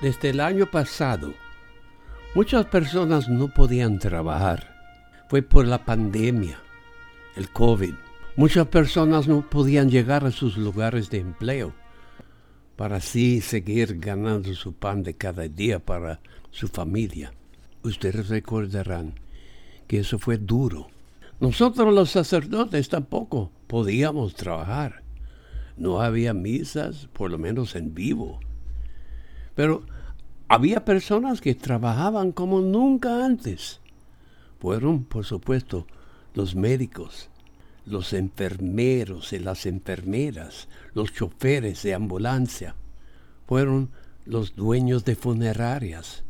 Desde el año pasado, muchas personas no podían trabajar. Fue por la pandemia, el COVID. Muchas personas no podían llegar a sus lugares de empleo para así seguir ganando su pan de cada día para su familia. Ustedes recordarán que eso fue duro. Nosotros los sacerdotes tampoco podíamos trabajar. No había misas, por lo menos en vivo. Pero había personas que trabajaban como nunca antes. Fueron, por supuesto, los médicos, los enfermeros y las enfermeras, los choferes de ambulancia. Fueron los dueños de funerarias,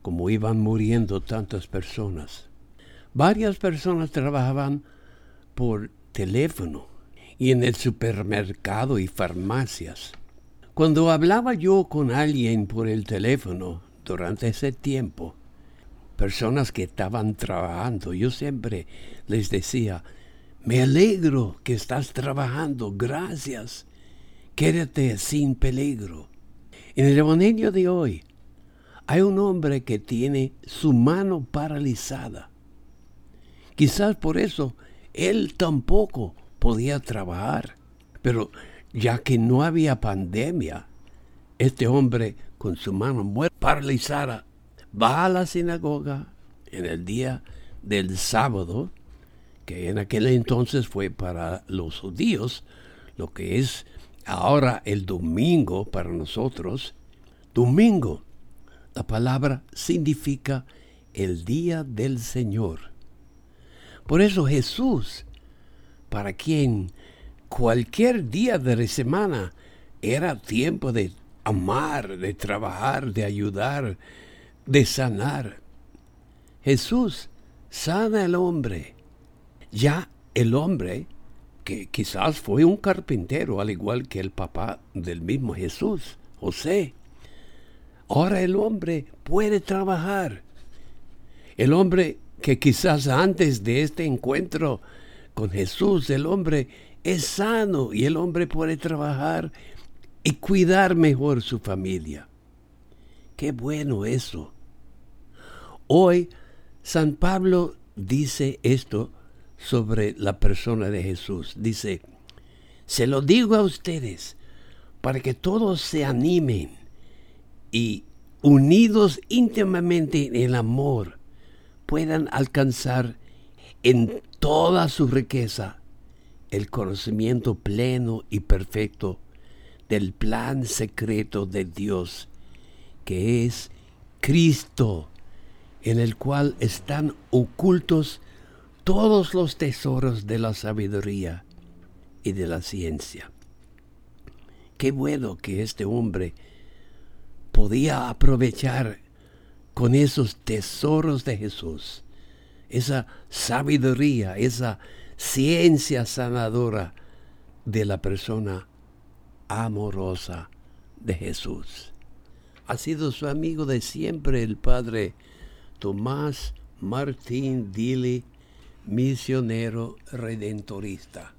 como iban muriendo tantas personas. Varias personas trabajaban por teléfono y en el supermercado y farmacias. Cuando hablaba yo con alguien por el teléfono durante ese tiempo, personas que estaban trabajando, yo siempre les decía, me alegro que estás trabajando, gracias, quédate sin peligro. En el Evangelio de hoy hay un hombre que tiene su mano paralizada. Quizás por eso él tampoco podía trabajar, pero ya que no había pandemia, este hombre con su mano muerta, paralizada, va a la sinagoga en el día del sábado, que en aquel entonces fue para los judíos, lo que es ahora el domingo para nosotros. Domingo, la palabra significa el día del Señor. Por eso Jesús, para quien cualquier día de la semana era tiempo de amar, de trabajar, de ayudar, de sanar. Jesús sana al hombre. Ya el hombre, que quizás fue un carpintero, al igual que el papá del mismo Jesús, José, ahora el hombre puede trabajar. El hombre que quizás antes de este encuentro con Jesús, el hombre es sano y el hombre puede trabajar y cuidar mejor su familia. Qué bueno eso. Hoy San Pablo dice esto sobre la persona de Jesús. Dice, se lo digo a ustedes para que todos se animen y unidos íntimamente en el amor puedan alcanzar en toda su riqueza el conocimiento pleno y perfecto del plan secreto de Dios, que es Cristo, en el cual están ocultos todos los tesoros de la sabiduría y de la ciencia. Qué bueno que este hombre podía aprovechar con esos tesoros de Jesús, esa sabiduría, esa ciencia sanadora de la persona amorosa de Jesús. Ha sido su amigo de siempre el padre Tomás Martín Dili, misionero redentorista.